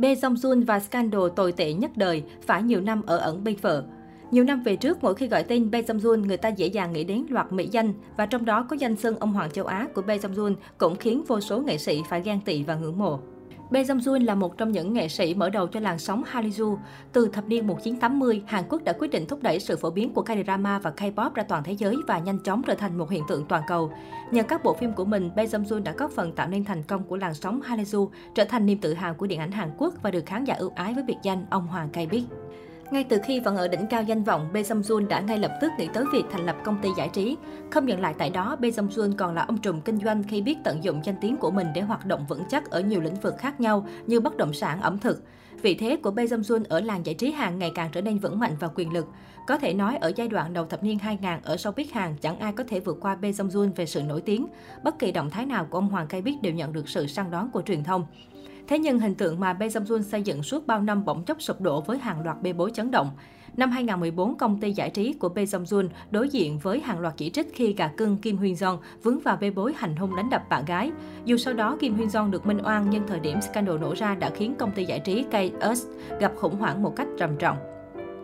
Bae Jong Jun và scandal tồi tệ nhất đời, phải nhiều năm ở ẩn bên vợ. Nhiều năm về trước, mỗi khi gọi tên Bae Jong Jun, người ta dễ dàng nghĩ đến loạt mỹ danh và trong đó có danh xưng ông hoàng châu Á của Bae Jong Jun cũng khiến vô số nghệ sĩ phải ghen tị và ngưỡng mộ. Bae Jong là một trong những nghệ sĩ mở đầu cho làn sóng Hallyu. Từ thập niên 1980, Hàn Quốc đã quyết định thúc đẩy sự phổ biến của K-drama và K-pop ra toàn thế giới và nhanh chóng trở thành một hiện tượng toàn cầu. Nhờ các bộ phim của mình, Bae Jong đã góp phần tạo nên thành công của làn sóng Hallyu, trở thành niềm tự hào của điện ảnh Hàn Quốc và được khán giả ưu ái với biệt danh ông Hoàng K-pop. Ngay từ khi vẫn ở đỉnh cao danh vọng, Bae Jong Jun đã ngay lập tức nghĩ tới việc thành lập công ty giải trí. Không dừng lại tại đó, Bae Jong Jun còn là ông trùm kinh doanh khi biết tận dụng danh tiếng của mình để hoạt động vững chắc ở nhiều lĩnh vực khác nhau như bất động sản, ẩm thực. Vị thế của Bae Jong Jun ở làng giải trí Hàn ngày càng trở nên vững mạnh và quyền lực. Có thể nói ở giai đoạn đầu thập niên 2000 ở showbiz Hàn, chẳng ai có thể vượt qua Bae Jong Jun về sự nổi tiếng. Bất kỳ động thái nào của ông Hoàng Kai Biết đều nhận được sự săn đón của truyền thông. Thế nhưng hình tượng mà Bae Jong Jun xây dựng suốt bao năm bỗng chốc sụp đổ với hàng loạt bê bối chấn động. Năm 2014, công ty giải trí của Bae Jong Jun đối diện với hàng loạt chỉ trích khi gà cưng Kim Hyun Jong vướng vào bê bối hành hung đánh đập bạn gái. Dù sau đó Kim Hyun Jong được minh oan nhưng thời điểm scandal nổ ra đã khiến công ty giải trí KS gặp khủng hoảng một cách trầm trọng.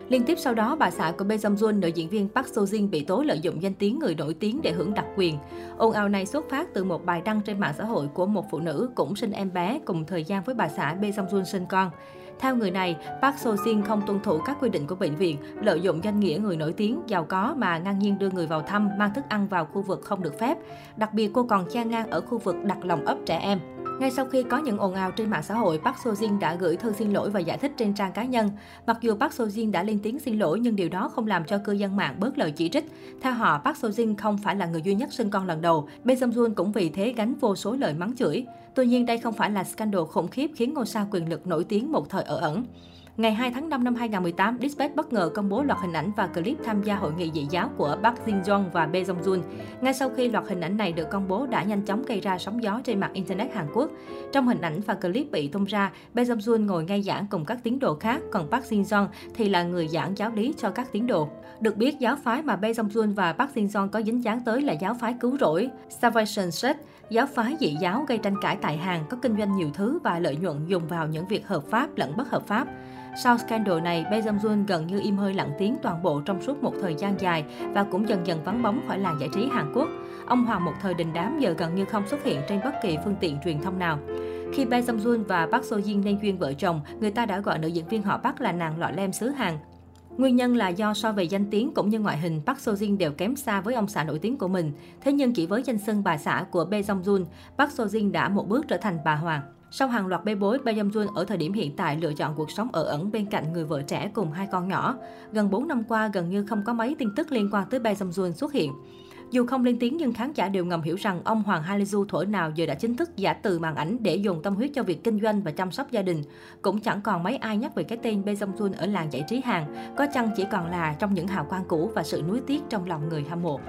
Liên tiếp sau đó, bà xã của Bae Jong Jun, nữ diễn viên Park Seo Jin bị tố lợi dụng danh tiếng người nổi tiếng để hưởng đặc quyền. Ồn ào này xuất phát từ một bài đăng trên mạng xã hội của một phụ nữ cũng sinh em bé cùng thời gian với bà xã Bae Jong Jun sinh con. Theo người này, Park Seo Jin không tuân thủ các quy định của bệnh viện, lợi dụng danh nghĩa người nổi tiếng, giàu có mà ngang nhiên đưa người vào thăm, mang thức ăn vào khu vực không được phép. Đặc biệt cô còn chen ngang ở khu vực đặt lòng ấp trẻ em. Ngay sau khi có những ồn ào trên mạng xã hội, Park Seo Jin đã gửi thư xin lỗi và giải thích trên trang cá nhân. Mặc dù Park Seo Jin đã lên tiếng xin lỗi nhưng điều đó không làm cho cư dân mạng bớt lời chỉ trích. Theo họ, Park Seo Jin không phải là người duy nhất sinh con lần đầu. Bae Jong Jun cũng vì thế gánh vô số lời mắng chửi. Tuy nhiên đây không phải là scandal khủng khiếp khiến ngôi sao quyền lực nổi tiếng một thời ở ẩn. Ngày 2 tháng 5 năm 2018, Dispatch bất ngờ công bố loạt hình ảnh và clip tham gia hội nghị dị giáo của Park Jin Jong và Bae Jong Jun. Ngay sau khi loạt hình ảnh này được công bố đã nhanh chóng gây ra sóng gió trên mạng Internet Hàn Quốc. Trong hình ảnh và clip bị tung ra, Bae Jong Jun ngồi ngay giảng cùng các tín đồ khác, còn Park Jin Jong thì là người giảng giáo lý cho các tín đồ. Được biết, giáo phái mà Bae Jong Jun và Park Jin Jong có dính dáng tới là giáo phái cứu rỗi, Salvation Church, giáo phái dị giáo gây tranh cãi tại Hàn, có kinh doanh nhiều thứ và lợi nhuận dùng vào những việc hợp pháp lẫn bất hợp pháp. Sau scandal này, Bae Jong Jun gần như im hơi lặng tiếng toàn bộ trong suốt một thời gian dài và cũng dần dần vắng bóng khỏi làng giải trí Hàn Quốc. Ông Hoàng một thời đình đám giờ gần như không xuất hiện trên bất kỳ phương tiện truyền thông nào. Khi Bae Jong Jun và Park Seo Jin lên duyên vợ chồng, người ta đã gọi nữ diễn viên họ Park là nàng lọ lem xứ Hàn. Nguyên nhân là do so về danh tiếng cũng như ngoại hình, Park Seo Jin đều kém xa với ông xã nổi tiếng của mình. Thế nhưng chỉ với danh xưng bà xã của Bae Jong Jun, Park Seo Jin đã một bước trở thành bà hoàng. Sau hàng loạt bê bối, Bae Jong Jun ở thời điểm hiện tại lựa chọn cuộc sống ở ẩn bên cạnh người vợ trẻ cùng hai con nhỏ. Gần 4 năm qua, gần như không có mấy tin tức liên quan tới Bae Jong Jun xuất hiện. Dù không lên tiếng nhưng khán giả đều ngầm hiểu rằng ông Hoàng Hallyu thổi nào giờ đã chính thức giả từ màn ảnh để dồn tâm huyết cho việc kinh doanh và chăm sóc gia đình. Cũng chẳng còn mấy ai nhắc về cái tên Bae Jong Jun ở làng giải trí Hàn, có chăng chỉ còn là trong những hào quang cũ và sự nuối tiếc trong lòng người hâm mộ.